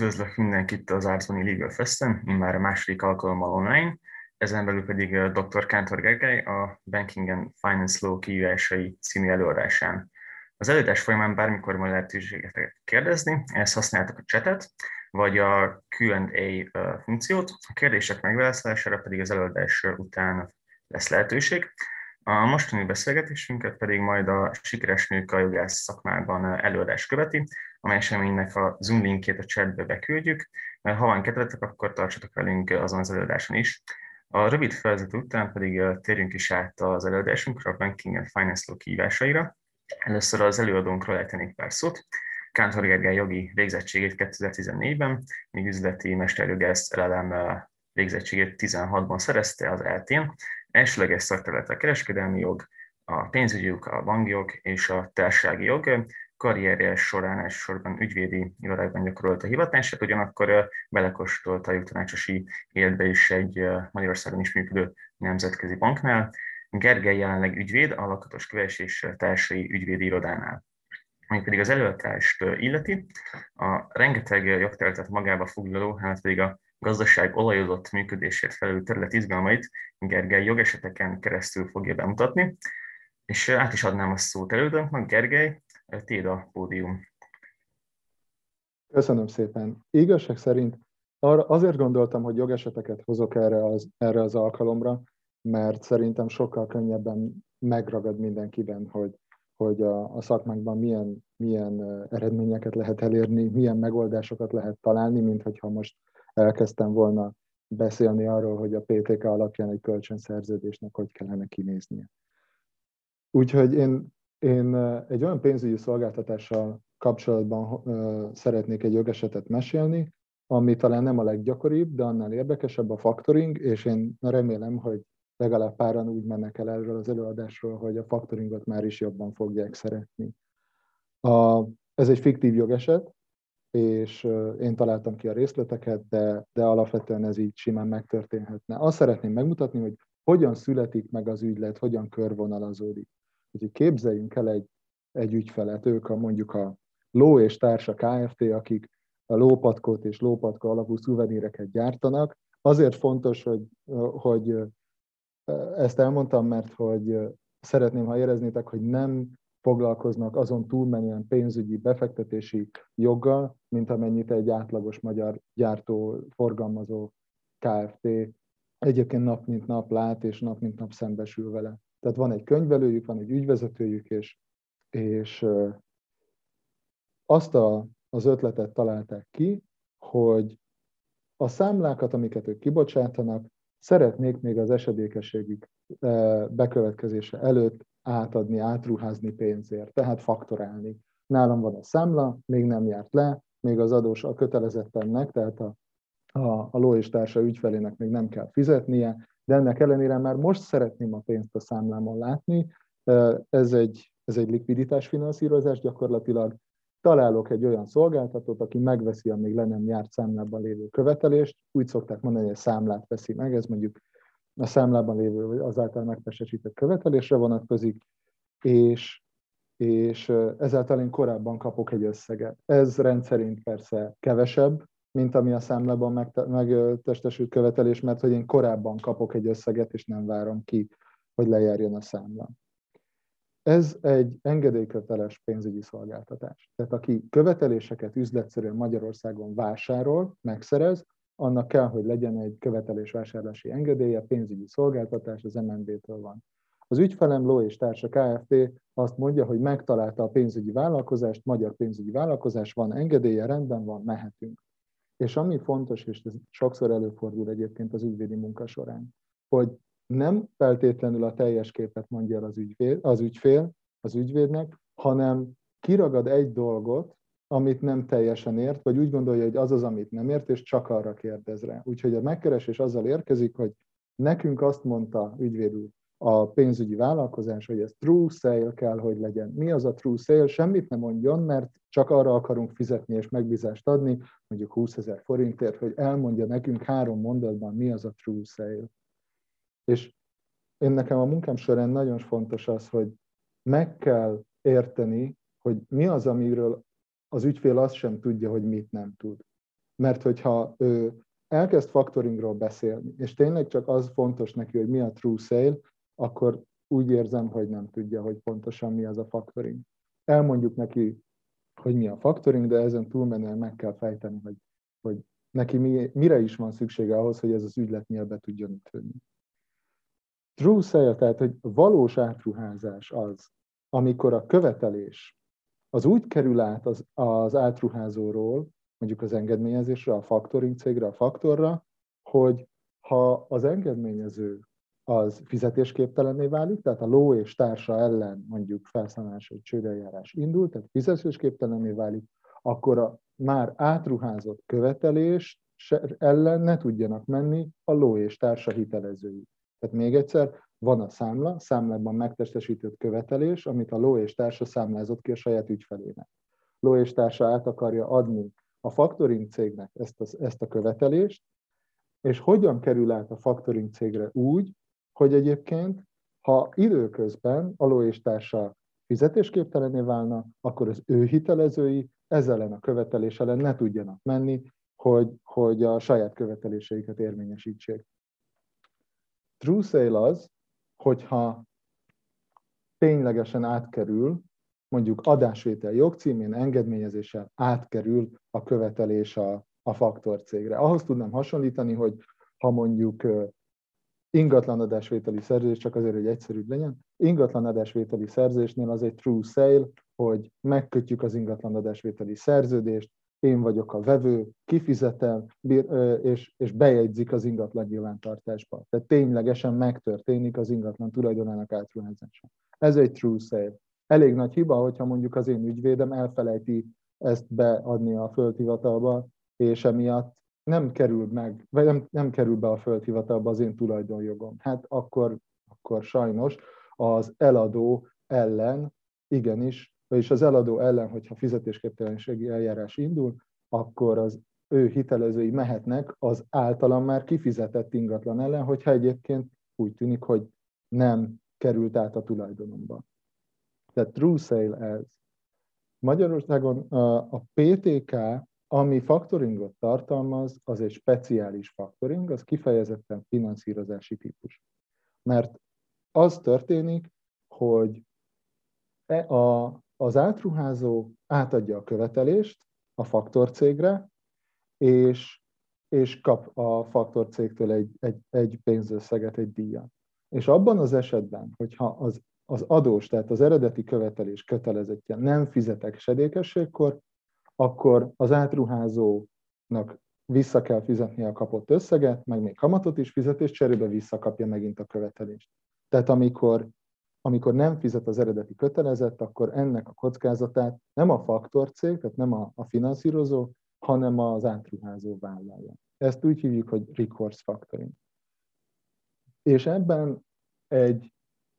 Üdvözlök mindenkit az Árzoni Legal Festen, immár a második alkalommal online, ezen belül pedig dr. Kántor Gergely a Banking and Finance Law kihívásai című előadásán. Az előadás folyamán bármikor van lehetőséget kérdezni, ezt használjátok a chatet, vagy a Q&A funkciót, a kérdések megválaszolására pedig az előadás után lesz lehetőség. A mostani beszélgetésünket pedig majd a Sikeres Nők a jogász szakmában előadás követi, amely eseménynek a Zoom linkjét a chatbe beküldjük, mert ha van kedvetek, akkor tartsatok velünk azon az előadáson is. A rövid felzet után pedig térjünk is át az előadásunkra, a Banking and Finance Law kihívásaira. Először az előadónkról ejtenék pár szót. Kántor Gergely jogi végzettségét 2014-ben, míg üzleti mesterjogász LLM végzettségét 16-ban szerezte az ELTén, Elsőleges szakterület a kereskedelmi jog, a pénzügyi jog, a bankjog és a társasági jog. Karrierje során elsősorban ügyvédi irodákban gyakorolt a hivatását, ugyanakkor belekóstolt a jogtanácsosi életbe is egy Magyarországon is működő nemzetközi banknál. Gergely jelenleg ügyvéd, a lakatos köves és társai ügyvédi irodánál. Ami pedig az előadást illeti, a rengeteg jogterületet magába foglaló, hát pedig a gazdaság olajozott működésért felelő terület izgalmait Gergely jogeseteken keresztül fogja bemutatni, és át is adnám a szót elődöntnek. Gergely, tiéd a pódium. Köszönöm szépen. Igazság szerint arra azért gondoltam, hogy jogeseteket hozok erre az, erre az alkalomra, mert szerintem sokkal könnyebben megragad mindenkiben, hogy, hogy a, a szakmánkban milyen, milyen eredményeket lehet elérni, milyen megoldásokat lehet találni, mint hogyha most elkezdtem volna beszélni arról, hogy a PTK alapján egy kölcsönszerződésnek hogy kellene kinéznie. Úgyhogy én, én egy olyan pénzügyi szolgáltatással kapcsolatban szeretnék egy jogesetet mesélni, ami talán nem a leggyakoribb, de annál érdekesebb a factoring, és én remélem, hogy legalább páran úgy mennek el erről az előadásról, hogy a factoringot már is jobban fogják szeretni. A, ez egy fiktív jogeset, és én találtam ki a részleteket, de, de alapvetően ez így simán megtörténhetne. Azt szeretném megmutatni, hogy hogyan születik meg az ügylet, hogyan körvonalazódik. Úgyhogy képzeljünk el egy, egy ügyfelet, ők a mondjuk a Ló és Társa Kft., akik a lópatkót és lópatka alapú szuveníreket gyártanak. Azért fontos, hogy, hogy ezt elmondtam, mert hogy szeretném, ha éreznétek, hogy nem foglalkoznak azon túlmenően pénzügyi befektetési joggal, mint amennyit egy átlagos magyar gyártó, forgalmazó KFT egyébként nap mint nap lát, és nap mint nap szembesül vele. Tehát van egy könyvelőjük, van egy ügyvezetőjük, és, és azt a, az ötletet találták ki, hogy a számlákat, amiket ők kibocsátanak, szeretnék még az esedékességük bekövetkezése előtt átadni, átruházni pénzért, tehát faktorálni. Nálam van a számla, még nem járt le, még az adós a kötelezettennek, tehát a, a, a ló és társa ügyfelének még nem kell fizetnie, de ennek ellenére már most szeretném a pénzt a számlámon látni. Ez egy, ez egy likviditásfinanszírozás gyakorlatilag. Találok egy olyan szolgáltatót, aki megveszi a még le nem járt számlában lévő követelést. Úgy szokták mondani, hogy a számlát veszi meg, ez mondjuk a számlában lévő, vagy azáltal megtestesített követelésre vonatkozik, és, és ezáltal én korábban kapok egy összeget. Ez rendszerint persze kevesebb, mint ami a számlában megtestesült követelés, mert hogy én korábban kapok egy összeget, és nem várom ki, hogy lejárjon a számla. Ez egy engedélyköteles pénzügyi szolgáltatás. Tehát aki követeléseket üzletszerűen Magyarországon vásárol, megszerez, annak kell, hogy legyen egy követelésvásárlási engedélye, pénzügyi szolgáltatás, az MNB-től van. Az ügyfelem Ló és Társa Kft. azt mondja, hogy megtalálta a pénzügyi vállalkozást, magyar pénzügyi vállalkozás, van engedélye, rendben van, mehetünk. És ami fontos, és ez sokszor előfordul egyébként az ügyvédi munka során, hogy nem feltétlenül a teljes képet mondja el az, ügyvéd, az ügyfél, az ügyvédnek, hanem kiragad egy dolgot, amit nem teljesen ért, vagy úgy gondolja, hogy az az, amit nem ért, és csak arra kérdez rá. Úgyhogy a megkeresés azzal érkezik, hogy nekünk azt mondta ügyvédül a pénzügyi vállalkozás, hogy ez true sale kell, hogy legyen. Mi az a true sale? Semmit nem mondjon, mert csak arra akarunk fizetni és megbízást adni, mondjuk 20 ezer forintért, hogy elmondja nekünk három mondatban, mi az a true sale. És én nekem a munkám során nagyon fontos az, hogy meg kell érteni, hogy mi az, amiről az ügyfél azt sem tudja, hogy mit nem tud. Mert hogyha ő elkezd factoringról beszélni, és tényleg csak az fontos neki, hogy mi a true sale, akkor úgy érzem, hogy nem tudja, hogy pontosan mi az a factoring. Elmondjuk neki, hogy mi a factoring, de ezen túlmenően meg kell fejteni, hogy, hogy neki mi, mire is van szüksége ahhoz, hogy ez az ügyletnél be tudjon ütődni. True sale, tehát hogy valós átruházás az, amikor a követelés az úgy kerül át az, az átruházóról, mondjuk az engedményezésre, a faktoring cégre, a faktorra, hogy ha az engedményező az fizetésképtelenné válik, tehát a ló és társa ellen mondjuk felszámolás vagy csődeljárás indul, tehát fizetésképtelenné válik, akkor a már átruházott követelés ellen ne tudjanak menni a ló és társa hitelezői. Tehát még egyszer, van a számla, számlában megtestesített követelés, amit a ló és társa számlázott ki a saját ügyfelének. Ló és társa át akarja adni a faktoring cégnek ezt a, ezt a követelést, és hogyan kerül át a faktoring cégre úgy, hogy egyébként, ha időközben a ló és fizetésképtelené válna, akkor az ő hitelezői ezzel ellen a követelés ellen ne tudjanak menni, hogy, hogy a saját követeléseiket érvényesítsék. True sale az, hogyha ténylegesen átkerül, mondjuk adásvétel jogcímén, engedményezéssel átkerül a követelés a, a faktor cégre. Ahhoz tudnám hasonlítani, hogy ha mondjuk ingatlan adásvételi szerződés, csak azért, hogy egyszerűbb legyen, ingatlan adásvételi szerződésnél az egy true sale, hogy megkötjük az ingatlan adásvételi szerződést, én vagyok a vevő, kifizetem, és, és bejegyzik az ingatlan nyilvántartásba. Tehát ténylegesen megtörténik az ingatlan tulajdonának átruházása. Ez egy true sale. Elég nagy hiba, hogyha mondjuk az én ügyvédem elfelejti ezt beadni a földhivatalba, és emiatt nem kerül meg, vagy nem, nem kerül be a földhivatalba az én tulajdonjogom. Hát akkor, akkor sajnos az eladó ellen igenis vagyis az eladó ellen, hogyha fizetésképtelenségi eljárás indul, akkor az ő hitelezői mehetnek az általam már kifizetett ingatlan ellen, hogyha egyébként úgy tűnik, hogy nem került át a tulajdonomba. Tehát true sale ez. Magyarországon a PTK, ami faktoringot tartalmaz, az egy speciális faktoring, az kifejezetten finanszírozási típus. Mert az történik, hogy e a, az átruházó átadja a követelést a faktorcégre, és, és kap a faktorcégtől egy, egy, egy pénzösszeget, egy díjat. És abban az esetben, hogyha az, az adós, tehát az eredeti követelés kötelezettje nem fizetek sedékességkor, akkor az átruházónak vissza kell fizetni a kapott összeget, meg még kamatot is fizet, és cserébe visszakapja megint a követelést. Tehát amikor amikor nem fizet az eredeti kötelezett, akkor ennek a kockázatát nem a faktorcég, tehát nem a, a finanszírozó, hanem az átruházó vállalja. Ezt úgy hívjuk, hogy recourse factoring. És ebben egy,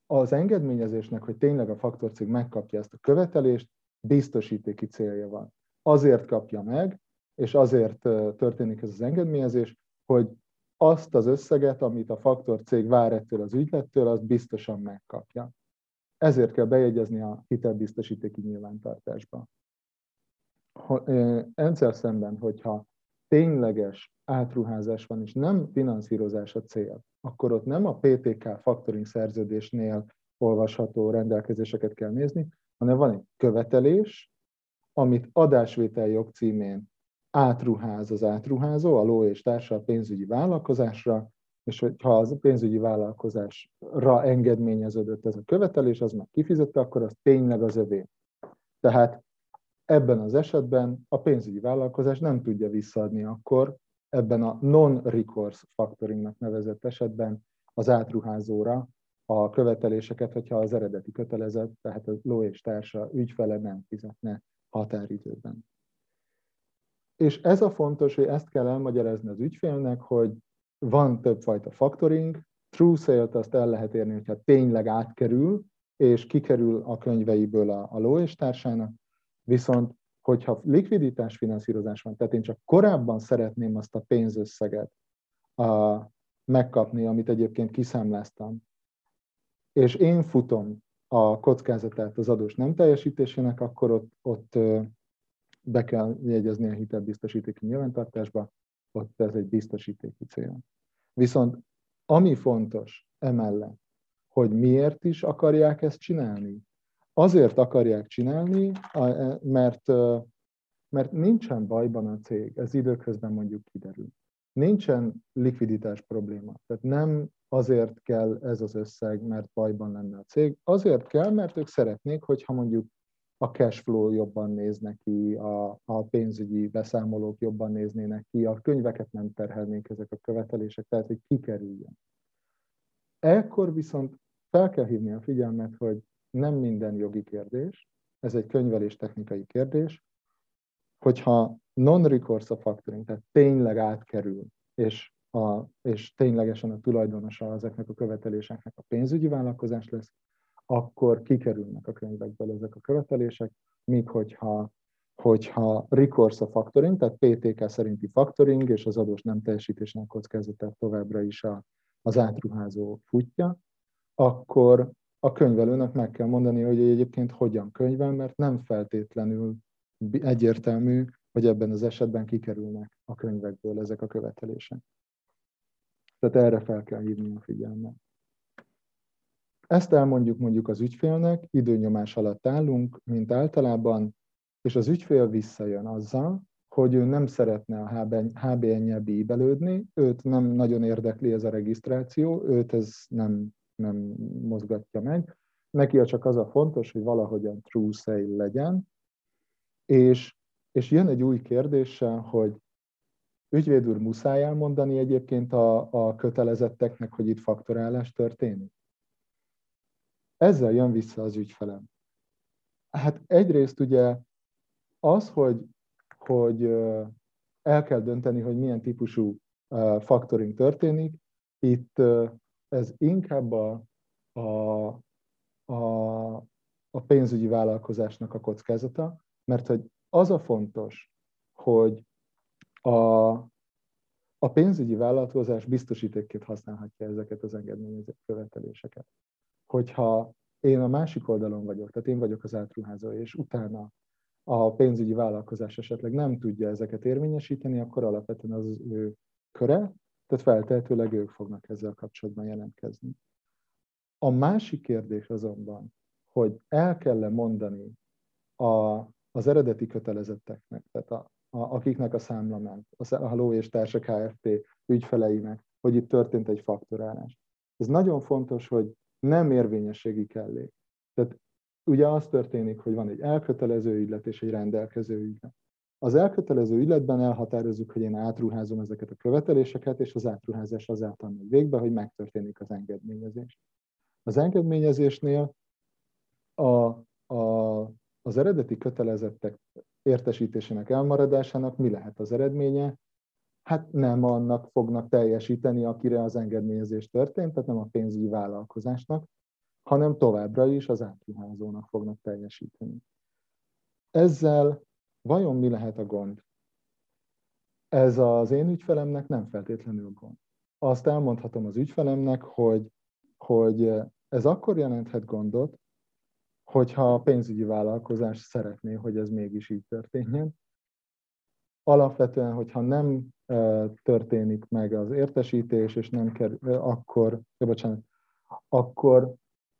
az engedményezésnek, hogy tényleg a faktorcég megkapja ezt a követelést, biztosítéki célja van. Azért kapja meg, és azért történik ez az engedményezés, hogy azt az összeget, amit a faktor cég vár ettől az ügylettől, azt biztosan megkapja. Ezért kell bejegyezni a hitelbiztosítéki nyilvántartásba. Endszer szemben, hogyha tényleges átruházás van, és nem finanszírozás a cél, akkor ott nem a PTK factoring szerződésnél olvasható rendelkezéseket kell nézni, hanem van egy követelés, amit adásvétel jogcímén átruház az átruházó, a ló és társa a pénzügyi vállalkozásra, és hogyha az pénzügyi vállalkozásra engedményeződött ez a követelés, az már kifizette, akkor az tényleg az övé. Tehát ebben az esetben a pénzügyi vállalkozás nem tudja visszaadni akkor ebben a non-recourse factoringnak nevezett esetben az átruházóra a követeléseket, hogyha az eredeti kötelezett, tehát a ló és társa ügyfele nem fizetne határidőben. És ez a fontos, hogy ezt kell elmagyarázni az ügyfélnek, hogy van többfajta factoring, true sale-t azt el lehet érni, hogyha tényleg átkerül, és kikerül a könyveiből a, a ló és társának, viszont hogyha likviditás finanszírozás van, tehát én csak korábban szeretném azt a pénzösszeget a, megkapni, amit egyébként kiszámláztam, és én futom a kockázatát az adós nem teljesítésének, akkor ott, ott be kell jegyezni a hitelbiztosítéki nyilvántartásba, ott ez egy biztosítéki cél. Viszont ami fontos emellett, hogy miért is akarják ezt csinálni? Azért akarják csinálni, mert, mert nincsen bajban a cég, ez időközben mondjuk kiderül. Nincsen likviditás probléma. Tehát nem azért kell ez az összeg, mert bajban lenne a cég. Azért kell, mert ők szeretnék, hogyha mondjuk a cash flow jobban néz neki, a, a pénzügyi beszámolók jobban néznének ki, a könyveket nem terhelnék ezek a követelések, tehát hogy kikerüljön. Ekkor viszont fel kell hívni a figyelmet, hogy nem minden jogi kérdés, ez egy könyvelés technikai kérdés, hogyha non-recourse a factoring, tehát tényleg átkerül, és, a, és ténylegesen a tulajdonosa ezeknek a követeléseknek a pénzügyi vállalkozás lesz, akkor kikerülnek a könyvekből ezek a követelések, míg hogyha, hogyha recourse a factoring, tehát PTK szerinti factoring, és az adós nem teljesítésnek kockázatát továbbra is a, az átruházó futja, akkor a könyvelőnek meg kell mondani, hogy egyébként hogyan könyvel, mert nem feltétlenül egyértelmű, hogy ebben az esetben kikerülnek a könyvekből ezek a követelések. Tehát erre fel kell hívni a figyelmet. Ezt elmondjuk mondjuk az ügyfélnek, időnyomás alatt állunk, mint általában, és az ügyfél visszajön azzal, hogy ő nem szeretne a HBN-nyel bíbelődni, őt nem nagyon érdekli ez a regisztráció, őt ez nem, nem mozgatja meg. Neki csak az a fontos, hogy valahogyan true sale legyen, és, és jön egy új kérdéssel, hogy ügyvéd úr muszáj elmondani egyébként a, a kötelezetteknek, hogy itt faktorálás történik? Ezzel jön vissza az ügyfelem. Hát egyrészt ugye az, hogy, hogy el kell dönteni, hogy milyen típusú faktoring történik, itt ez inkább a, a, a, a pénzügyi vállalkozásnak a kockázata, mert hogy az a fontos, hogy a, a pénzügyi vállalkozás biztosítékként használhatja ezeket az engedményezett követeléseket hogyha én a másik oldalon vagyok, tehát én vagyok az átruházó, és utána a pénzügyi vállalkozás esetleg nem tudja ezeket érvényesíteni, akkor alapvetően az, ő köre, tehát feltehetőleg ők fognak ezzel kapcsolatban jelentkezni. A másik kérdés azonban, hogy el kell -e mondani a, az eredeti kötelezetteknek, tehát a, a, akiknek a számla ment, a Halló és Társak Kft. ügyfeleinek, hogy itt történt egy faktorálás. Ez nagyon fontos, hogy nem érvényességi kellék. Tehát ugye az történik, hogy van egy elkötelező ügylet és egy rendelkező ügylet. Az elkötelező ügyletben elhatározzuk, hogy én átruházom ezeket a követeléseket, és az átruházás azáltal megy végbe, hogy megtörténik az engedményezés. Az engedményezésnél a, a, az eredeti kötelezettek értesítésének elmaradásának mi lehet az eredménye? hát nem annak fognak teljesíteni, akire az engedményezés történt, tehát nem a pénzügyi vállalkozásnak, hanem továbbra is az átruházónak fognak teljesíteni. Ezzel vajon mi lehet a gond? Ez az én ügyfelemnek nem feltétlenül gond. Azt elmondhatom az ügyfelemnek, hogy, hogy ez akkor jelenthet gondot, hogyha a pénzügyi vállalkozás szeretné, hogy ez mégis így történjen, alapvetően, hogyha nem történik meg az értesítés, és nem kerül, akkor, ja, bocsánat, akkor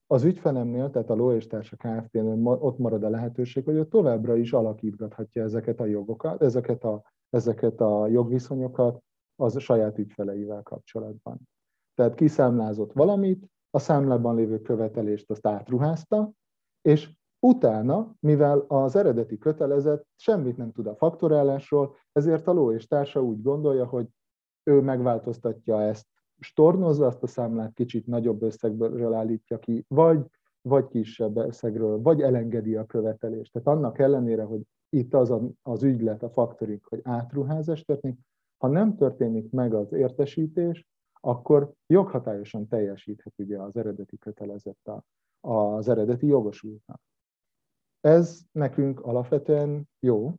az ügyfelemnél, tehát a Ló és Társa Kft-nél ott marad a lehetőség, hogy ő továbbra is alakítgathatja ezeket a jogokat, ezeket a, ezeket a jogviszonyokat az a saját ügyfeleivel kapcsolatban. Tehát kiszámlázott valamit, a számlában lévő követelést azt átruházta, és Utána, mivel az eredeti kötelezett semmit nem tud a faktorálásról, ezért a ló és társa úgy gondolja, hogy ő megváltoztatja ezt, stornozza azt a számlát, kicsit nagyobb összegből állítja ki, vagy, vagy kisebb összegről, vagy elengedi a követelést. Tehát annak ellenére, hogy itt az a, az ügylet, a faktorik, hogy átruházás történik, ha nem történik meg az értesítés, akkor joghatályosan teljesíthet ugye az eredeti kötelezett a, az eredeti jogosultnak. Ez nekünk alapvetően jó,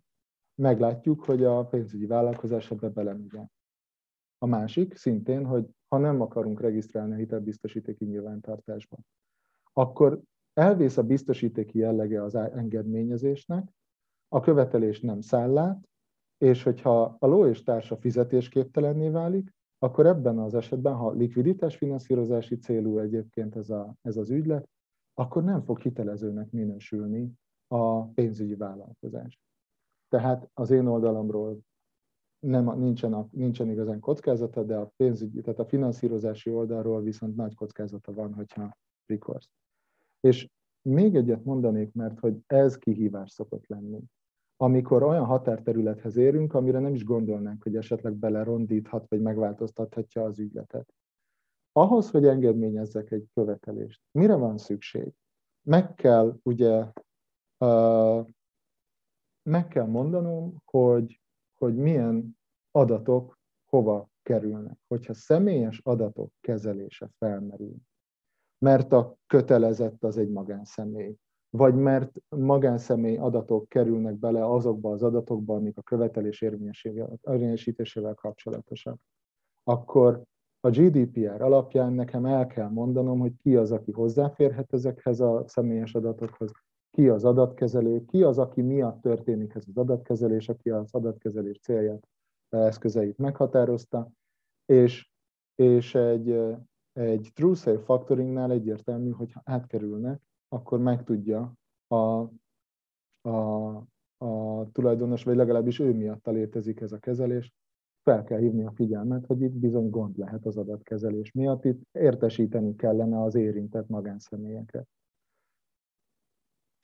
meglátjuk, hogy a pénzügyi vállalkozás ebbe belemigyen. A másik szintén, hogy ha nem akarunk regisztrálni a hitelbiztosítéki nyilvántartásba, akkor elvész a biztosítéki jellege az engedményezésnek, a követelés nem száll át, és hogyha a ló és társa fizetésképtelenné válik, akkor ebben az esetben, ha likviditás finanszírozási célú egyébként ez, a, ez az ügylet, akkor nem fog hitelezőnek minősülni a pénzügyi vállalkozás. Tehát az én oldalamról nem, nincsen, nincsen igazán kockázata, de a pénzügyi, tehát a finanszírozási oldalról viszont nagy kockázata van, hogyha recourse. És még egyet mondanék, mert hogy ez kihívás szokott lenni. Amikor olyan határterülethez érünk, amire nem is gondolnánk, hogy esetleg belerondíthat, vagy megváltoztathatja az ügyletet. Ahhoz, hogy engedményezzek egy követelést, mire van szükség? Meg kell ugye uh, meg kell mondanom, hogy, hogy milyen adatok hova kerülnek. Hogyha személyes adatok kezelése felmerül, mert a kötelezett az egy magánszemély, vagy mert magánszemély adatok kerülnek bele azokba az adatokba, amik a követelés érvényesítésével kapcsolatosak, akkor a GDPR alapján nekem el kell mondanom, hogy ki az, aki hozzáférhet ezekhez a személyes adatokhoz, ki az adatkezelő, ki az, aki miatt történik ez az adatkezelés, aki az adatkezelés célját, eszközeit meghatározta, és, és egy, egy true safe factoringnál egyértelmű, hogy ha átkerülnek, akkor megtudja a, a, a tulajdonos, vagy legalábbis ő miatt létezik ez a kezelés, fel kell hívni a figyelmet, hogy itt bizony gond lehet az adatkezelés miatt, itt értesíteni kellene az érintett magánszemélyeket,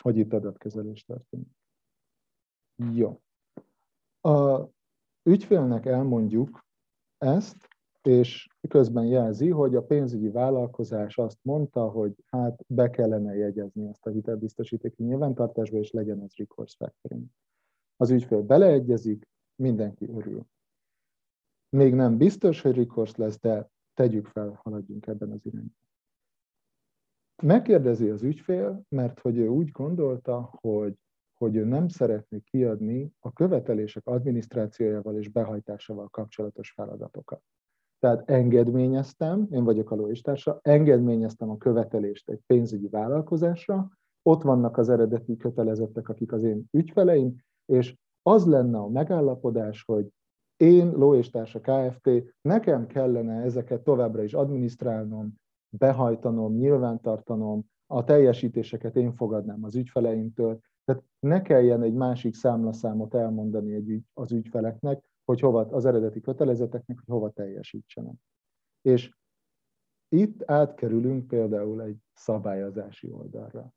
hogy itt adatkezelés történik. Jó. A ügyfélnek elmondjuk ezt, és közben jelzi, hogy a pénzügyi vállalkozás azt mondta, hogy hát be kellene jegyezni ezt a hitelbiztosítéki nyilvántartásba, és legyen ez recourse factoring. Az ügyfél beleegyezik, mindenki örül. Még nem biztos, hogy recourse lesz, de tegyük fel, haladjunk ebben az irányban. Megkérdezi az ügyfél, mert hogy ő úgy gondolta, hogy, hogy ő nem szeretné kiadni a követelések adminisztrációjával és behajtásával kapcsolatos feladatokat. Tehát engedményeztem, én vagyok a lóistársa, engedményeztem a követelést egy pénzügyi vállalkozásra, ott vannak az eredeti kötelezettek, akik az én ügyfeleim, és az lenne a megállapodás, hogy én, Ló és Társa Kft., nekem kellene ezeket továbbra is adminisztrálnom, behajtanom, nyilvántartanom, a teljesítéseket én fogadnám az ügyfeleimtől, tehát ne kelljen egy másik számlaszámot elmondani egy ügy, az ügyfeleknek, hogy hova, az eredeti kötelezeteknek, hogy hova teljesítsenek. És itt átkerülünk például egy szabályozási oldalra.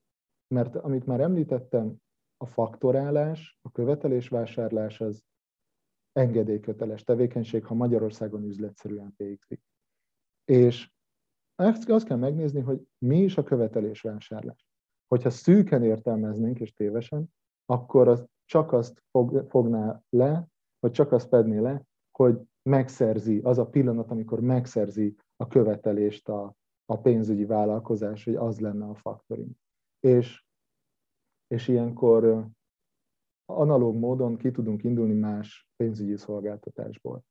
Mert amit már említettem, a faktorálás, a követelésvásárlás az engedélyköteles tevékenység, ha Magyarországon üzletszerűen végzik. És azt kell megnézni, hogy mi is a követelésvásárlás. Hogyha szűken értelmeznénk és tévesen, akkor az csak azt fog, fogná le, vagy csak azt fedné le, hogy megszerzi, az a pillanat, amikor megszerzi a követelést a, a pénzügyi vállalkozás, hogy az lenne a faktoring. És, és ilyenkor analóg módon ki tudunk indulni más pénzügyi szolgáltatásból.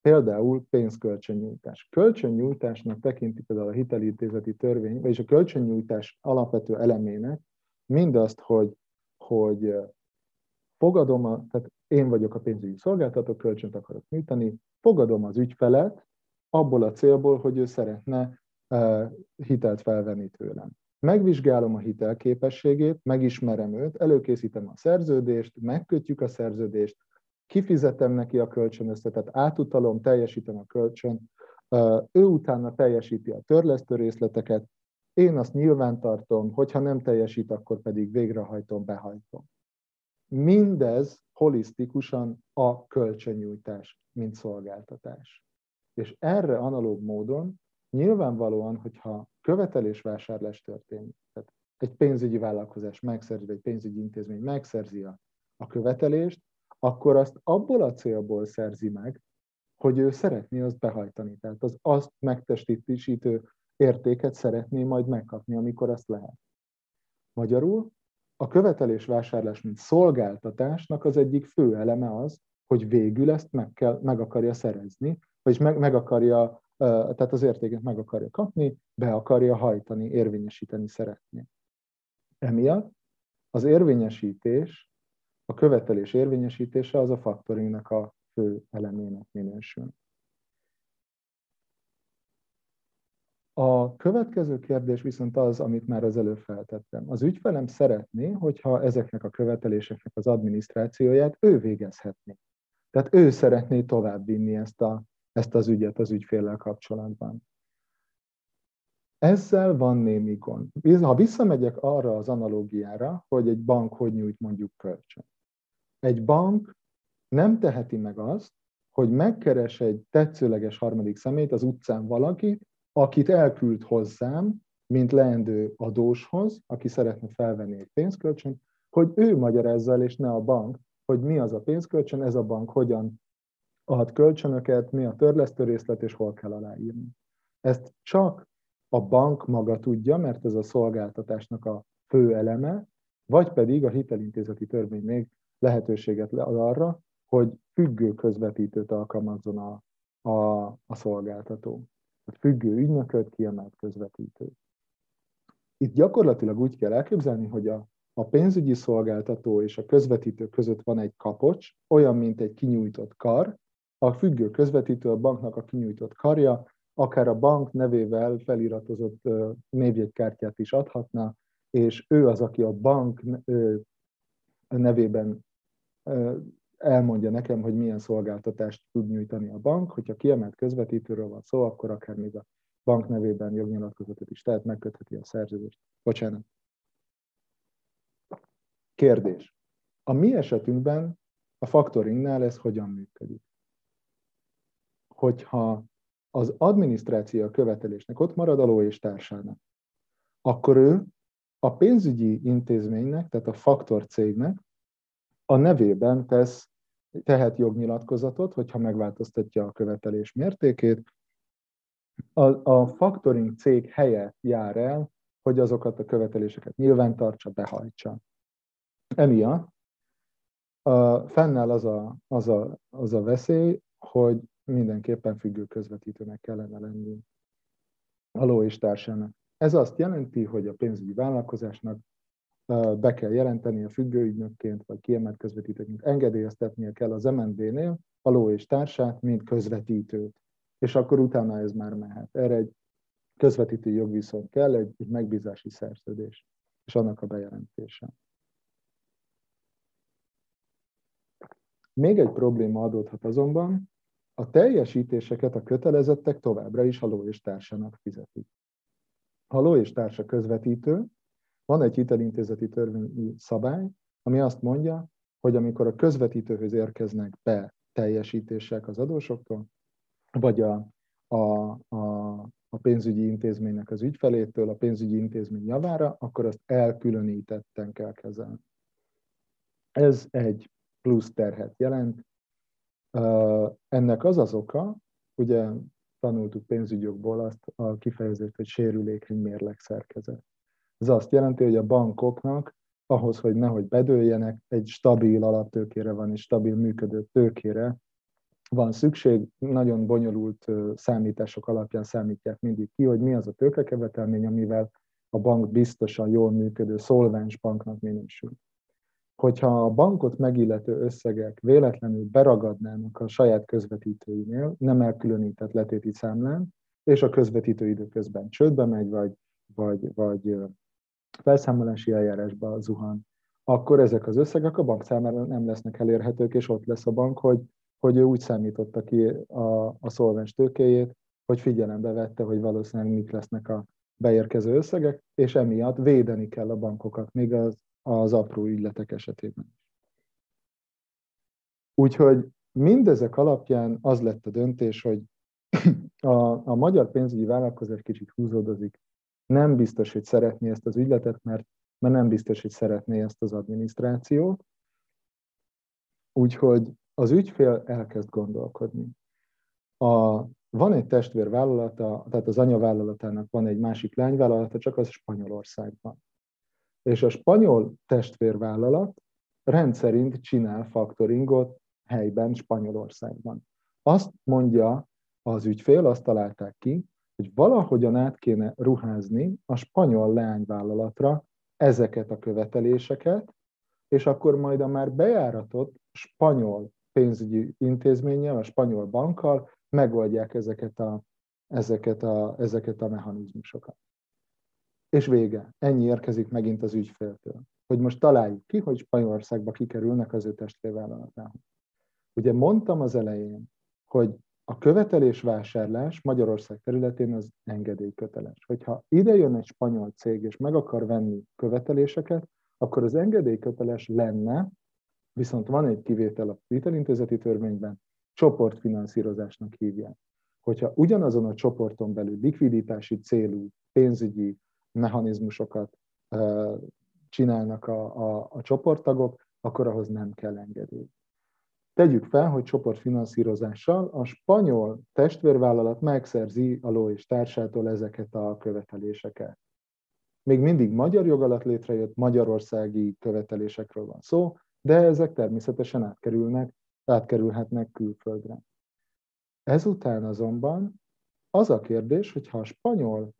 Például pénzkölcsönnyújtás. Kölcsönnyújtásnak tekinti például a hitelintézeti törvény, vagyis a kölcsönnyújtás alapvető elemének mindazt, hogy, hogy fogadom, a, tehát én vagyok a pénzügyi szolgáltató, kölcsönt akarok nyújtani, fogadom az ügyfelet abból a célból, hogy ő szeretne hitelt felvenni tőlem. Megvizsgálom a hitelképességét, megismerem őt, előkészítem a szerződést, megkötjük a szerződést, kifizetem neki a kölcsönösszetet, átutalom, teljesítem a kölcsön, ő utána teljesíti a törlesztő részleteket, én azt nyilvántartom, hogyha nem teljesít, akkor pedig végrehajtom, behajtom. Mindez holisztikusan a kölcsönnyújtás, mint szolgáltatás. És erre analóg módon nyilvánvalóan, hogyha követelésvásárlás történik, tehát egy pénzügyi vállalkozás megszerzi, egy pénzügyi intézmény megszerzi a, a követelést, akkor azt abból a célból szerzi meg, hogy ő szeretné azt behajtani. Tehát az azt megtestítő értéket szeretné majd megkapni, amikor azt lehet. Magyarul a követelés vásárlás, mint szolgáltatásnak az egyik fő eleme az, hogy végül ezt meg, kell, meg akarja szerezni, vagy meg, meg akarja, tehát az értéket meg akarja kapni, be akarja hajtani, érvényesíteni szeretné. Emiatt az érvényesítés a követelés érvényesítése az a faktoringnak a fő elemének minősül. A következő kérdés viszont az, amit már az előbb feltettem. Az ügyfelem szeretné, hogyha ezeknek a követeléseknek az adminisztrációját ő végezhetné. Tehát ő szeretné továbbvinni ezt, a, ezt az ügyet az ügyféllel kapcsolatban. Ezzel van némi gond. Ha visszamegyek arra az analógiára, hogy egy bank hogy nyújt mondjuk kölcsön. Egy bank nem teheti meg azt, hogy megkeres egy tetszőleges harmadik szemét az utcán valakit, akit elküld hozzám, mint leendő adóshoz, aki szeretne felvenni egy pénzkölcsön, hogy ő magyarázza el, és ne a bank, hogy mi az a pénzkölcsön, ez a bank hogyan ad kölcsönöket, mi a törlesztő részlet, és hol kell aláírni. Ezt csak a bank maga tudja, mert ez a szolgáltatásnak a fő eleme, vagy pedig a hitelintézeti törvény még lehetőséget ad arra, hogy függő közvetítőt alkalmazzon a, a, a szolgáltató vagy függő ügynököt, kiemelt közvetítő. Itt gyakorlatilag úgy kell elképzelni, hogy a, a pénzügyi szolgáltató és a közvetítő között van egy kapocs, olyan, mint egy kinyújtott kar, a függő közvetítő a banknak a kinyújtott karja, akár a bank nevével feliratozott névjegykártyát is adhatna, és ő az, aki a bank nevében elmondja nekem, hogy milyen szolgáltatást tud nyújtani a bank. Hogyha kiemelt közvetítőről van szó, akkor akár még a bank nevében jognyilatkozatot is tehet, megkötheti a szerződést. Bocsánat. Kérdés. A mi esetünkben a faktoringnál ez hogyan működik? Hogyha az adminisztráció követelésnek ott marad a ló és társának, akkor ő a pénzügyi intézménynek, tehát a faktor cégnek a nevében tesz tehet jognyilatkozatot, hogyha megváltoztatja a követelés mértékét. A, a factoring cég helyett jár el, hogy azokat a követeléseket nyilvántartsa, behajtsa. Emiatt a, fennáll az a, az, a, az a veszély, hogy mindenképpen függő közvetítőnek kellene lenni a ló és társának. Ez azt jelenti, hogy a pénzügyi vállalkozásnak be kell jelenteni a függőügynökként, vagy kiemelt közvetítőként engedélyeztetnie kell az MNB-nél a ló és társát, mint közvetítőt. És akkor utána ez már mehet. Erre egy közvetítő jogviszony kell, egy, megbízási szerződés, és annak a bejelentése. Még egy probléma adódhat azonban, a teljesítéseket a kötelezettek továbbra is a ló és társának fizetik. Ha a ló és társa közvetítő, van egy hitelintézeti törvényi szabály, ami azt mondja, hogy amikor a közvetítőhöz érkeznek be teljesítések az adósoktól, vagy a, a, a, a pénzügyi intézménynek az ügyfelétől a pénzügyi intézmény javára, akkor azt elkülönítetten kell kezelni. Ez egy plusz terhet jelent. Ennek az az oka, ugye tanultuk pénzügyokból azt a kifejezést, hogy sérülékeny mérleg szerkezet. Ez azt jelenti, hogy a bankoknak ahhoz, hogy nehogy bedőljenek, egy stabil alaptőkére van, és stabil működő tőkére van szükség. Nagyon bonyolult számítások alapján számítják mindig ki, hogy mi az a tőkekevetelmény, amivel a bank biztosan jól működő szolvens banknak minősül. Hogyha a bankot megillető összegek véletlenül beragadnának a saját közvetítőinél, nem elkülönített letéti számlán, és a közvetítő időközben csődbe megy, vagy, vagy, vagy felszámolási eljárásba zuhan, akkor ezek az összegek a bank számára nem lesznek elérhetők, és ott lesz a bank, hogy, hogy ő úgy számította ki a, a szolvens tőkéjét, hogy figyelembe vette, hogy valószínűleg mik lesznek a beérkező összegek, és emiatt védeni kell a bankokat, még az, az apró ügyletek esetében. Úgyhogy mindezek alapján az lett a döntés, hogy a, a magyar pénzügyi vállalkozás kicsit húzódozik nem biztos, hogy szeretné ezt az ügyletet, mert, mert nem biztos, hogy szeretné ezt az adminisztrációt. Úgyhogy az ügyfél elkezd gondolkodni. A, van egy testvérvállalata, tehát az anyavállalatának van egy másik lányvállalata, csak az Spanyolországban. És a spanyol testvérvállalat rendszerint csinál faktoringot helyben Spanyolországban. Azt mondja az ügyfél, azt találták ki, hogy valahogyan át kéne ruházni a spanyol leányvállalatra ezeket a követeléseket, és akkor majd a már bejáratott spanyol pénzügyi intézménnyel, a spanyol bankkal megoldják ezeket a, ezeket a, ezeket a mechanizmusokat. És vége. Ennyi érkezik megint az ügyféltől. Hogy most találjuk ki, hogy Spanyolországba kikerülnek az ő testvérvállalatához. Ugye mondtam az elején, hogy a követelésvásárlás Magyarország területén az engedélyköteles. Hogyha ide jön egy spanyol cég, és meg akar venni követeléseket, akkor az engedélyköteles lenne, viszont van egy kivétel a vitelintézeti törvényben, csoportfinanszírozásnak hívják. Hogyha ugyanazon a csoporton belül likviditási célú pénzügyi mechanizmusokat csinálnak a, a, a csoporttagok, akkor ahhoz nem kell engedély. Tegyük fel, hogy csoportfinanszírozással a spanyol testvérvállalat megszerzi a ló és társától ezeket a követeléseket. Még mindig magyar jog alatt létrejött magyarországi követelésekről van szó, de ezek természetesen átkerülnek, átkerülhetnek külföldre. Ezután azonban az a kérdés, hogyha a spanyol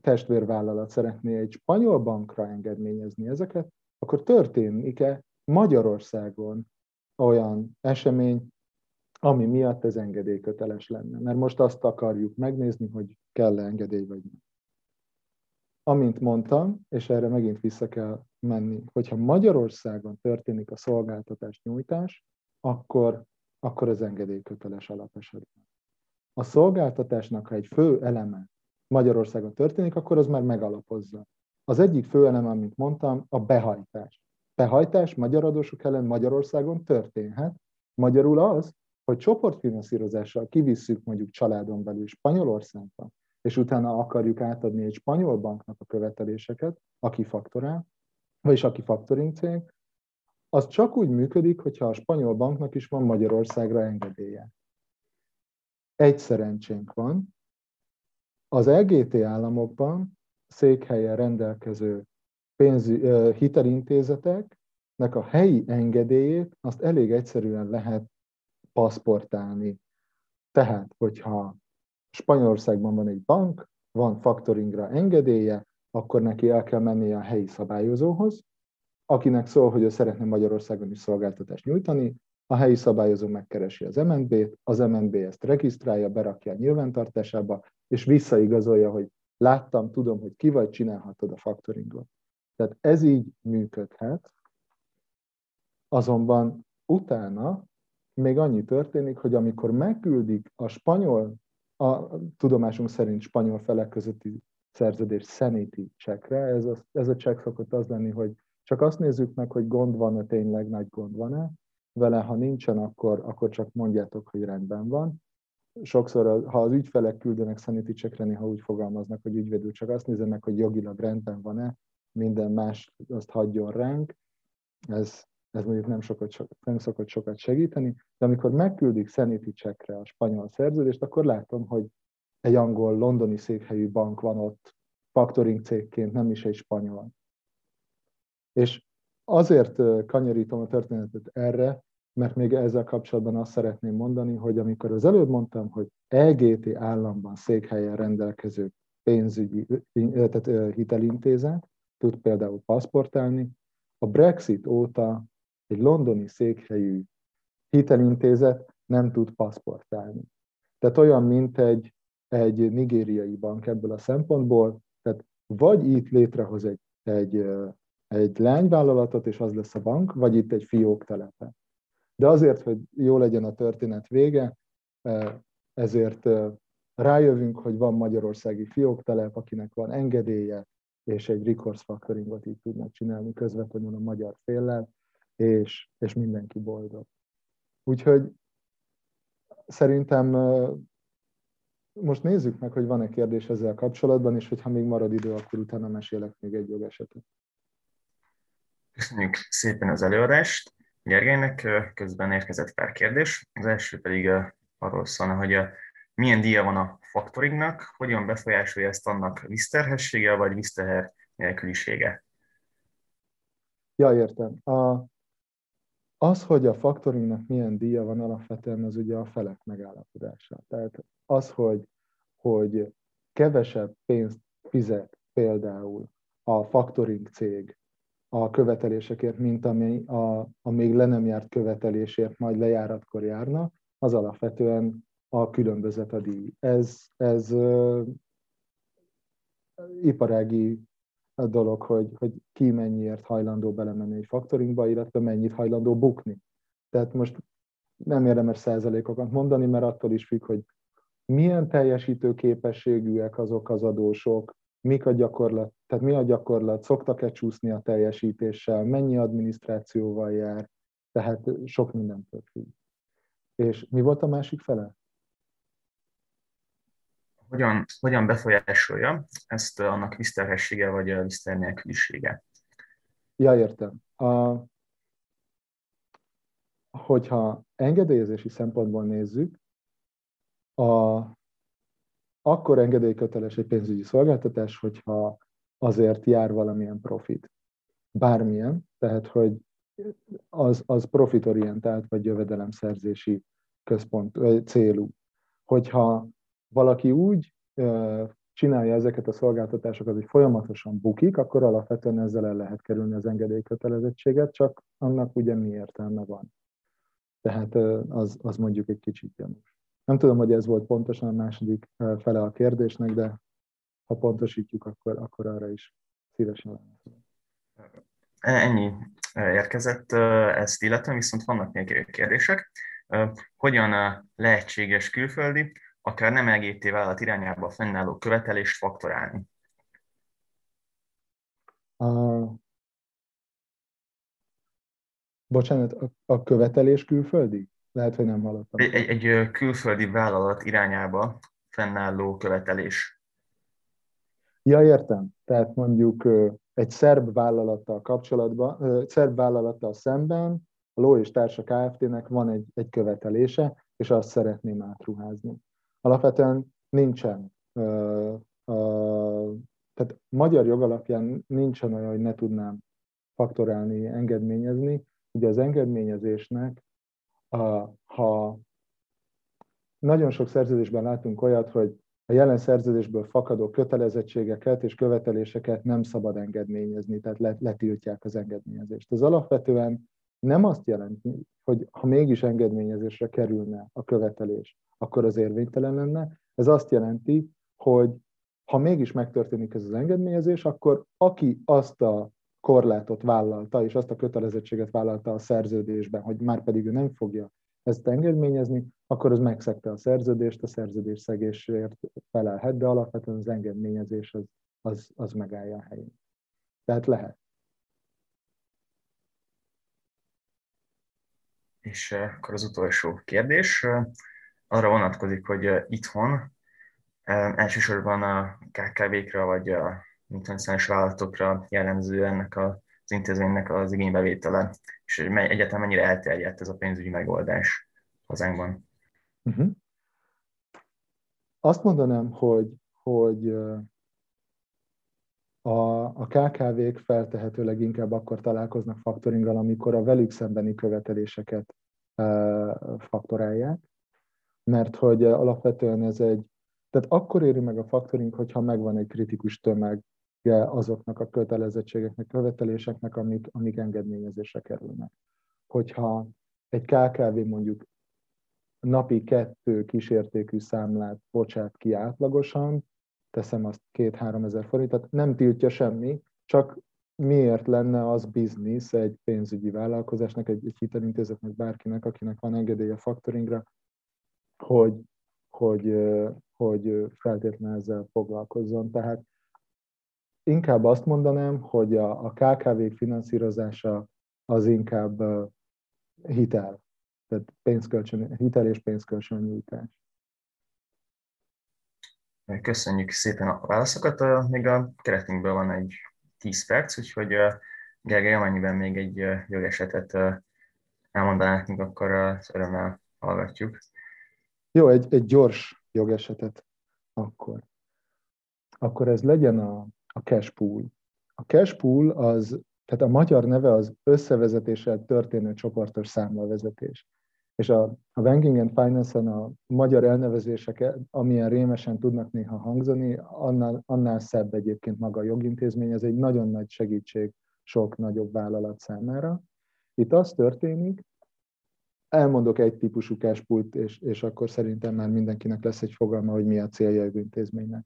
testvérvállalat szeretné egy spanyol bankra engedményezni ezeket, akkor történik-e Magyarországon olyan esemény, ami miatt ez engedélyköteles lenne. Mert most azt akarjuk megnézni, hogy kell-e engedély vagy nem. Amint mondtam, és erre megint vissza kell menni, hogyha Magyarországon történik a szolgáltatás nyújtás, akkor, akkor az engedélyköteles alapesetben. A szolgáltatásnak, ha egy fő eleme Magyarországon történik, akkor az már megalapozza. Az egyik fő eleme, amit mondtam, a behajtás behajtás magyar adósok ellen Magyarországon történhet. Magyarul az, hogy csoportfinanszírozással kivisszük mondjuk családon belül Spanyolországba, és utána akarjuk átadni egy spanyol banknak a követeléseket, aki faktorál, vagyis aki faktoring cég, az csak úgy működik, hogyha a spanyol banknak is van Magyarországra engedélye. Egy szerencsénk van, az LGT államokban székhelyen rendelkező pénz, hitelintézeteknek a helyi engedélyét azt elég egyszerűen lehet paszportálni. Tehát, hogyha Spanyolországban van egy bank, van faktoringra engedélye, akkor neki el kell mennie a helyi szabályozóhoz, akinek szól, hogy ő szeretne Magyarországon is szolgáltatást nyújtani, a helyi szabályozó megkeresi az MNB-t, az MNB ezt regisztrálja, berakja a nyilvántartásába, és visszaigazolja, hogy láttam, tudom, hogy ki vagy, csinálhatod a faktoringot. Tehát ez így működhet, azonban utána még annyi történik, hogy amikor megküldik a spanyol, a tudomásunk szerint spanyol felek közötti szerződés sanity checkre, ez a, ez a check szokott az lenni, hogy csak azt nézzük meg, hogy gond van-e, tényleg nagy gond van-e, vele, ha nincsen, akkor, akkor csak mondjátok, hogy rendben van. Sokszor, ha az ügyfelek küldenek sanity checkre, néha úgy fogalmaznak, hogy ügyvédül csak azt nézze meg, hogy jogilag rendben van-e, minden más azt hagyjon ránk, ez, ez mondjuk nem, sokat, nem szokott sokat segíteni, de amikor megküldik Sanity checkre a spanyol szerződést, akkor látom, hogy egy angol, londoni székhelyű bank van ott, factoring cégként, nem is egy spanyol. És azért kanyarítom a történetet erre, mert még ezzel kapcsolatban azt szeretném mondani, hogy amikor az előbb mondtam, hogy EGT államban székhelyen rendelkező pénzügyi, tehát hitelintézet, tud például paszportálni. A Brexit óta egy londoni székhelyű hitelintézet nem tud paszportálni. Tehát olyan, mint egy, egy nigériai bank ebből a szempontból, tehát vagy itt létrehoz egy, egy, egy lányvállalatot, és az lesz a bank, vagy itt egy fiók telepe. De azért, hogy jó legyen a történet vége, ezért rájövünk, hogy van magyarországi fióktelep, akinek van engedélye, és egy recourse factoringot így tudnak csinálni közvetlenül a magyar féllel, és, és mindenki boldog. Úgyhogy szerintem most nézzük meg, hogy van-e kérdés ezzel kapcsolatban, és hogyha még marad idő, akkor utána mesélek még egy jogesetet. Köszönjük szépen az előadást. Gergelynek közben érkezett pár kérdés. Az első pedig arról szólna, hogy milyen díja van a faktoringnak, hogyan befolyásolja ezt annak vízterhessége vagy vízteher nélkülisége? Ja, értem. A, az, hogy a faktoringnak milyen díja van, alapvetően az ugye a felek megállapodása. Tehát az, hogy, hogy kevesebb pénzt fizet például a faktoring cég a követelésekért, mint ami a, a még le nem járt követelésért majd lejáratkor járna, az alapvetően a különbözet a díj. Ez, ez uh, iparági dolog, hogy, hogy ki mennyiért hajlandó belemenni egy faktoringba, illetve mennyit hajlandó bukni. Tehát most nem érdemes százalékokat mondani, mert attól is függ, hogy milyen teljesítő képességűek azok az adósok, mik a gyakorlat, tehát mi a gyakorlat, szoktak-e csúszni a teljesítéssel, mennyi adminisztrációval jár, tehát sok mindentől függ. És mi volt a másik fele? Hogyan, hogyan befolyásolja ezt annak viszterhessége vagy a viszter nélkülisége? Ja, értem. A, hogyha engedélyezési szempontból nézzük, a, akkor engedélyköteles egy pénzügyi szolgáltatás, hogyha azért jár valamilyen profit. Bármilyen, tehát hogy az, az profitorientált vagy jövedelemszerzési központ, vagy célú. Hogyha valaki úgy csinálja ezeket a szolgáltatásokat, hogy folyamatosan bukik, akkor alapvetően ezzel el lehet kerülni az engedélykötelezettséget, csak annak ugye mi értelme van. Tehát az, az mondjuk egy kicsit gyanús. Nem tudom, hogy ez volt pontosan a második fele a kérdésnek, de ha pontosítjuk, akkor, akkor arra is szívesen válaszolok. Ennyi érkezett ezt illetve, viszont vannak még kérdések. Hogyan lehetséges külföldi, akár nem EGT vállalat irányába fennálló követelést faktorálni? A... Bocsánat, a, a követelés külföldi? Lehet, hogy nem hallottam. Egy, egy külföldi vállalat irányába fennálló követelés. Ja, értem. Tehát mondjuk egy szerb vállalattal kapcsolatban, szerb vállalattal szemben a Ló és Társa Kft-nek van egy, egy követelése, és azt szeretném átruházni. Alapvetően nincsen, ö, ö, tehát magyar jog alapján nincsen olyan, hogy ne tudnám faktorálni, engedményezni. Ugye az engedményezésnek ha nagyon sok szerződésben látunk olyat, hogy a jelen szerződésből fakadó kötelezettségeket és követeléseket nem szabad engedményezni, tehát letiltják az engedményezést. Ez alapvetően nem azt jelenti, hogy ha mégis engedményezésre kerülne a követelés, akkor az érvénytelen lenne. Ez azt jelenti, hogy ha mégis megtörténik ez az engedményezés, akkor aki azt a korlátot vállalta, és azt a kötelezettséget vállalta a szerződésben, hogy már pedig ő nem fogja ezt engedményezni, akkor az megszegte a szerződést, a szerződés szegésért felelhet, de alapvetően az engedményezés az, az, az megállja a helyén. Tehát lehet. És eh, akkor az utolsó kérdés eh, arra vonatkozik, hogy eh, itthon elsősorban a KKV-kra vagy a internacionális vállalatokra jellemző ennek az intézménynek az igénybevétele, és egyetem mennyire elterjedt ez a pénzügyi megoldás hazánkban. Uh-huh. Azt mondanám, hogy, hogy a, a KKV-k feltehetőleg inkább akkor találkoznak faktoringgal, amikor a velük szembeni követeléseket faktorálják, mert hogy alapvetően ez egy, tehát akkor éri meg a faktoring, hogyha megvan egy kritikus tömeg azoknak a kötelezettségeknek, követeléseknek, amik, amik engedményezésre kerülnek. Hogyha egy KKV mondjuk napi kettő kisértékű számlát bocsát ki átlagosan, teszem azt két-három ezer forintot, nem tiltja semmi, csak miért lenne az biznisz egy pénzügyi vállalkozásnak, egy, egy hitelintézetnek, bárkinek, akinek van engedélye faktoringra, hogy, hogy, hogy feltétlenül ezzel foglalkozzon. Tehát inkább azt mondanám, hogy a, a KKV finanszírozása az inkább hitel, tehát pénzkölcsön, hitel és pénzkölcsön nyújtás. Köszönjük szépen a válaszokat. Még a keretünkből van egy 10 perc, úgyhogy Gergely, amennyiben még egy jogesetet elmondaná nekünk, akkor az örömmel hallgatjuk. Jó, egy, egy gyors jogesetet akkor. Akkor ez legyen a a cash pool. A cash pool az, tehát a magyar neve az összevezetéssel történő csoportos számlavezetés. És a, a Banking and Finance-en a magyar elnevezések, amilyen rémesen tudnak néha hangzani, annál, annál szebb egyébként maga a jogintézmény, ez egy nagyon nagy segítség sok nagyobb vállalat számára. Itt az történik, elmondok egy típusú cashpult, és, és akkor szerintem már mindenkinek lesz egy fogalma, hogy mi a célja az intézménynek.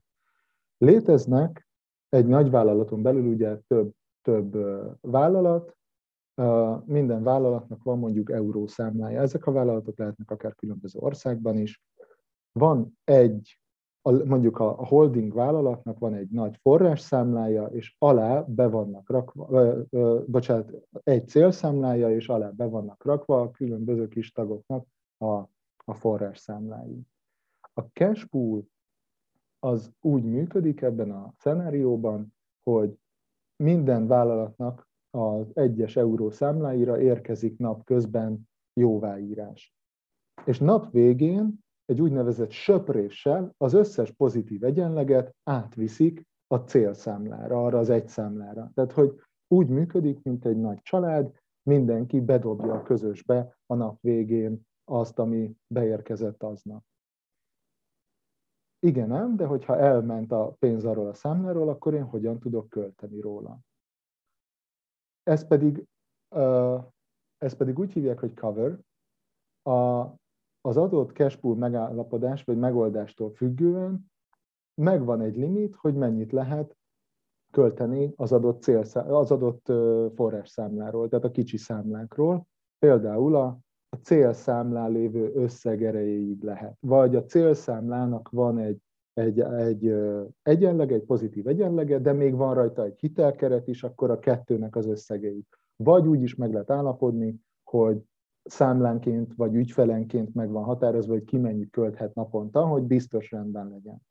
Léteznek egy nagy vállalaton belül ugye több, több vállalat, minden vállalatnak van mondjuk euró számlája. Ezek a vállalatok lehetnek akár különböző országban is. Van egy, mondjuk a holding vállalatnak van egy nagy forrásszámlája, és alá be vannak rakva, bocsánat, egy célszámlája, és alá be vannak rakva a különböző kis tagoknak a, a forrásszámlái. A cash pool az úgy működik ebben a szenárióban, hogy minden vállalatnak az egyes euró számláira érkezik napközben jóváírás. És nap végén egy úgynevezett söpréssel az összes pozitív egyenleget átviszik a célszámlára, arra az egy számlára. Tehát, hogy úgy működik, mint egy nagy család, mindenki bedobja a közösbe a nap végén azt, ami beérkezett aznap. Igen, nem, de hogyha elment a pénz arról a számláról, akkor én hogyan tudok költeni róla? Ez pedig, ez pedig úgy hívják, hogy cover. A, az adott cashpool megállapodás vagy megoldástól függően megvan egy limit, hogy mennyit lehet költeni az adott, célszá, az adott forrásszámláról, tehát a kicsi számlákról. Például a, a célszámlán lévő összeg erejéig lehet. Vagy a célszámlának van egy, egy, egy egyenlege, egy pozitív egyenlege, de még van rajta egy hitelkeret is, akkor a kettőnek az összegei. Vagy úgy is meg lehet állapodni, hogy számlánként vagy ügyfelenként meg van határozva, hogy ki mennyit költhet naponta, hogy biztos rendben legyen.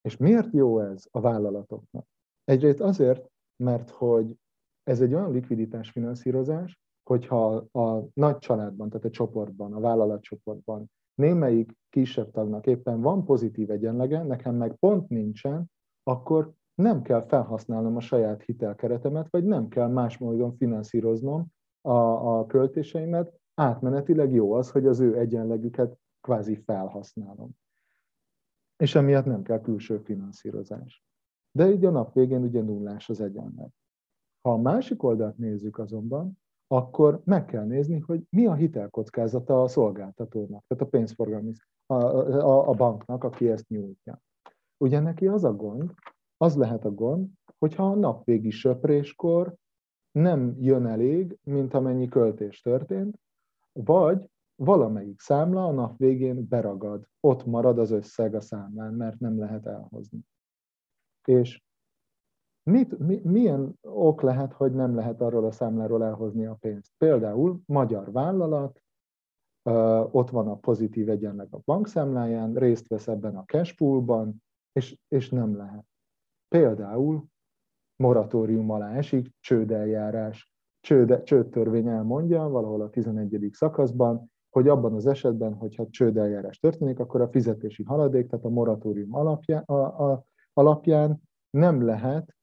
És miért jó ez a vállalatoknak? Egyrészt azért, mert hogy ez egy olyan likviditásfinanszírozás, hogyha a nagy családban, tehát a csoportban, a vállalatcsoportban némelyik kisebb tagnak éppen van pozitív egyenlege, nekem meg pont nincsen, akkor nem kell felhasználnom a saját hitelkeretemet, vagy nem kell más módon finanszíroznom a, a költéseimet. Átmenetileg jó az, hogy az ő egyenlegüket kvázi felhasználom. És emiatt nem kell külső finanszírozás. De így a nap végén ugye nullás az egyenleg. Ha a másik oldalt nézzük azonban, akkor meg kell nézni, hogy mi a hitelkockázata a szolgáltatónak, tehát a pénzforgalmi, a, a, a banknak, aki ezt nyújtja. Ugye neki az a gond, az lehet a gond, hogyha a napvégi söpréskor nem jön elég, mint amennyi költés történt, vagy valamelyik számla a nap végén beragad, ott marad az összeg a számlán, mert nem lehet elhozni. És Mit, mi, milyen ok lehet, hogy nem lehet arról a számláról elhozni a pénzt? Például magyar vállalat, ott van a pozitív egyenleg a bankszámláján, részt vesz ebben a cashpoolban, és, és nem lehet. Például moratórium alá esik, csődeljárás. Csőd, csődtörvény elmondja valahol a 11. szakaszban, hogy abban az esetben, hogyha csődeljárás történik, akkor a fizetési haladék, tehát a moratórium alapján, a, a, alapján nem lehet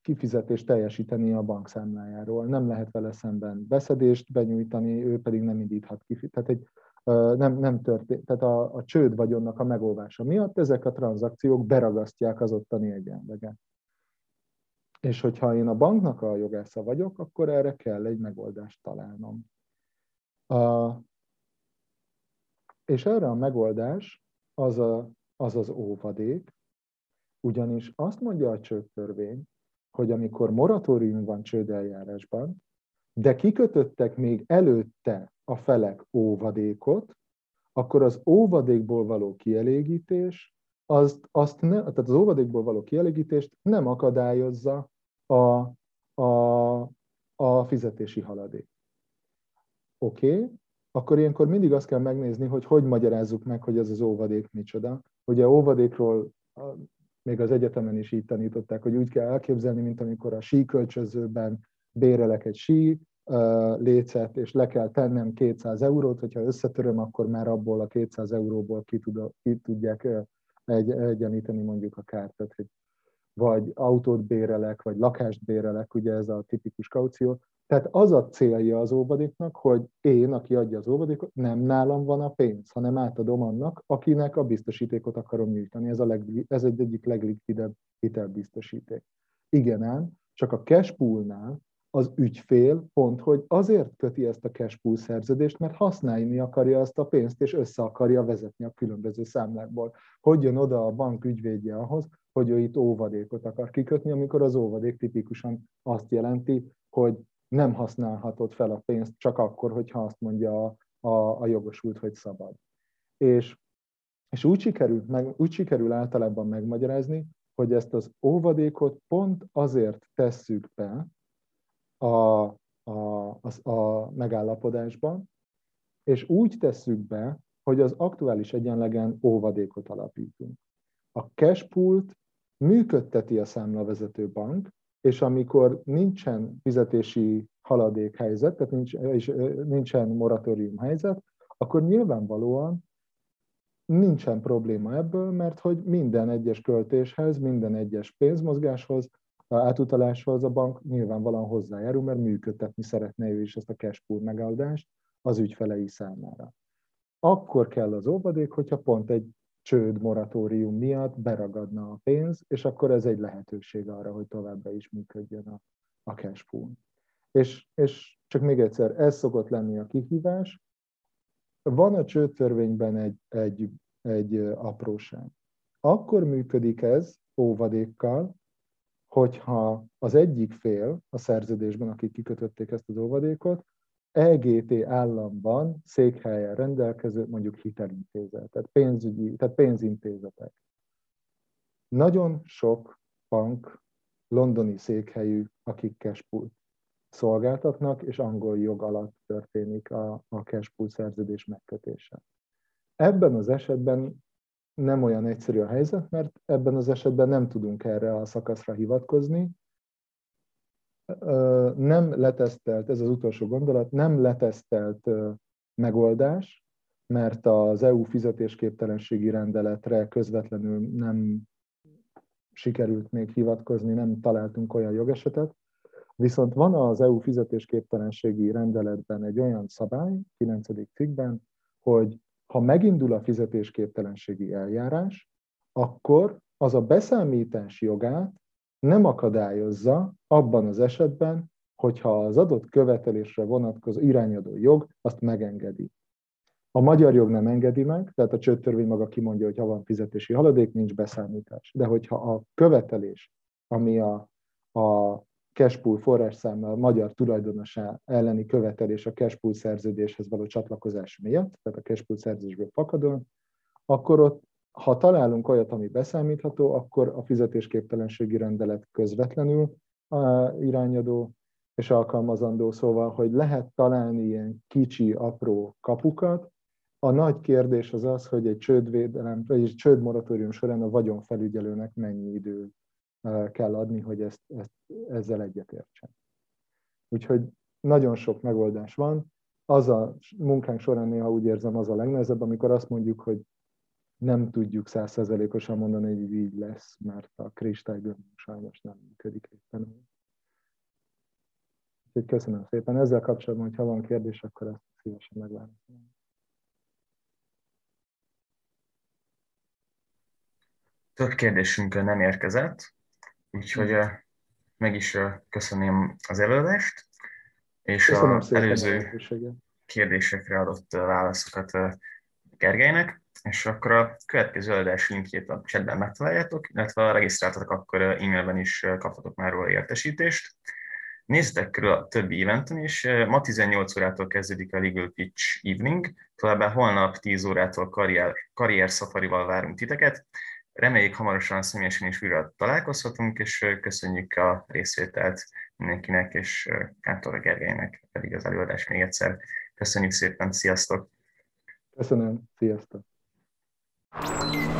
kifizetést teljesíteni a bankszámlájáról. Nem lehet vele szemben beszedést benyújtani, ő pedig nem indíthat ki. Tehát, egy, nem, nem történt, tehát a, a csőd vagyonnak a megóvása miatt ezek a tranzakciók beragasztják az ottani egyenleget. És hogyha én a banknak a jogásza vagyok, akkor erre kell egy megoldást találnom. A, és erre a megoldás az a, az, az óvadék, ugyanis azt mondja a csődtörvény, hogy amikor moratórium van csődeljárásban, de kikötöttek még előtte a felek óvadékot, akkor az óvadékból való kielégítés, azt, azt ne, tehát az óvadékból való kielégítést nem akadályozza a, a, a fizetési haladék. Oké, okay. akkor ilyenkor mindig azt kell megnézni, hogy hogy magyarázzuk meg, hogy ez az óvadék micsoda. Ugye óvadékról még az egyetemen is így tanították, hogy úgy kell elképzelni, mint amikor a síkölcsözőben bérelek egy sí lécet, és le kell tennem 200 eurót, hogyha összetöröm, akkor már abból a 200 euróból ki, tud, ki tudják egy, egyenlíteni mondjuk a kárt. Tehát, hogy vagy autót bérelek, vagy lakást bérelek, ugye ez a tipikus kaució, tehát az a célja az óvadéknak, hogy én, aki adja az óvadékot, nem nálam van a pénz, hanem átadom annak, akinek a biztosítékot akarom nyújtani. Ez, a leg, ez egy egyik leglikvidebb hitelbiztosíték. Igen ám, Csak a cash az ügyfél pont, hogy azért köti ezt a cash pool szerződést, mert használni akarja azt a pénzt, és össze akarja vezetni a különböző számlákból. Hogy jön oda a bank ügyvédje ahhoz, hogy ő itt óvadékot akar kikötni, amikor az óvadék tipikusan azt jelenti, hogy nem használhatod fel a pénzt csak akkor, hogyha azt mondja a, a, a jogosult, hogy szabad. És, és úgy, sikerül, meg, úgy sikerül általában megmagyarázni, hogy ezt az óvadékot pont azért tesszük be a, a, a, a megállapodásban, és úgy tesszük be, hogy az aktuális egyenlegen óvadékot alapítunk. A cash pool működteti a számlavezető bank, és amikor nincsen fizetési haladék helyzet, tehát nincs, és nincsen moratórium helyzet, akkor nyilvánvalóan nincsen probléma ebből, mert hogy minden egyes költéshez, minden egyes pénzmozgáshoz, átutaláshoz a bank nyilvánvalóan hozzájárul, mert működtetni szeretne ő is ezt a cash pool megoldást az ügyfelei számára. Akkor kell az óvadék, hogyha pont egy csőd moratórium miatt beragadna a pénz, és akkor ez egy lehetőség arra, hogy továbbra is működjön a, a cash pool. És, és csak még egyszer, ez szokott lenni a kihívás. Van a csődtörvényben egy, egy, egy apróság. Akkor működik ez óvadékkal, hogyha az egyik fél a szerződésben, akik kikötötték ezt az óvadékot, EGT államban székhelyen rendelkező mondjuk hitelintézet, tehát, pénzügyi, tehát pénzintézetek. Nagyon sok bank londoni székhelyű, akik cashpool szolgáltatnak, és angol jog alatt történik a, a cashpool szerződés megkötése. Ebben az esetben nem olyan egyszerű a helyzet, mert ebben az esetben nem tudunk erre a szakaszra hivatkozni, nem letesztelt, ez az utolsó gondolat, nem letesztelt megoldás, mert az EU fizetésképtelenségi rendeletre közvetlenül nem sikerült még hivatkozni, nem találtunk olyan jogesetet. Viszont van az EU fizetésképtelenségi rendeletben egy olyan szabály, 9. cikkben, hogy ha megindul a fizetésképtelenségi eljárás, akkor az a beszámítás jogát nem akadályozza abban az esetben, hogyha az adott követelésre vonatkozó irányadó jog azt megengedi. A magyar jog nem engedi meg, tehát a csőttörvény maga kimondja, hogy ha van fizetési haladék, nincs beszámítás. De hogyha a követelés, ami a, a cashpool forrásszámmal magyar tulajdonosá elleni követelés a cashpool szerződéshez való csatlakozás miatt, tehát a cashpool szerződésből fakadóan, akkor ott ha találunk olyat, ami beszámítható, akkor a fizetésképtelenségi rendelet közvetlenül irányadó és alkalmazandó, szóval, hogy lehet találni ilyen kicsi, apró kapukat. A nagy kérdés az az, hogy egy csődvédelem, vagy egy csődmoratórium során a vagyonfelügyelőnek mennyi idő kell adni, hogy ezt, ezt, ezzel egyetértsen. Úgyhogy nagyon sok megoldás van. Az a munkánk során néha úgy érzem az a legnehezebb, amikor azt mondjuk, hogy nem tudjuk százszerzelékosan mondani, hogy így lesz, mert a kristálygömb sajnos nem működik éppen. Úgyhogy köszönöm szépen. Ezzel kapcsolatban, hogyha van kérdés, akkor ezt szívesen megválaszolom. Több kérdésünk nem érkezett, úgyhogy hm. meg is köszönöm az előadást, és az előző kérdésekre adott válaszokat Gergelynek és akkor a következő adás linkjét a chatben megtaláljátok, illetve ha regisztráltatok, akkor e-mailben is kaphatok már róla értesítést. Nézzetek körül a többi eventen is. Ma 18 órától kezdődik a Legal Pitch Evening, továbbá holnap 10 órától karrier, karrier szafarival várunk titeket. Reméljük hamarosan személyesen is újra találkozhatunk, és köszönjük a részvételt mindenkinek, és Kántor Gergelynek pedig az előadást még egyszer. Köszönjük szépen, sziasztok! Köszönöm, sziasztok! You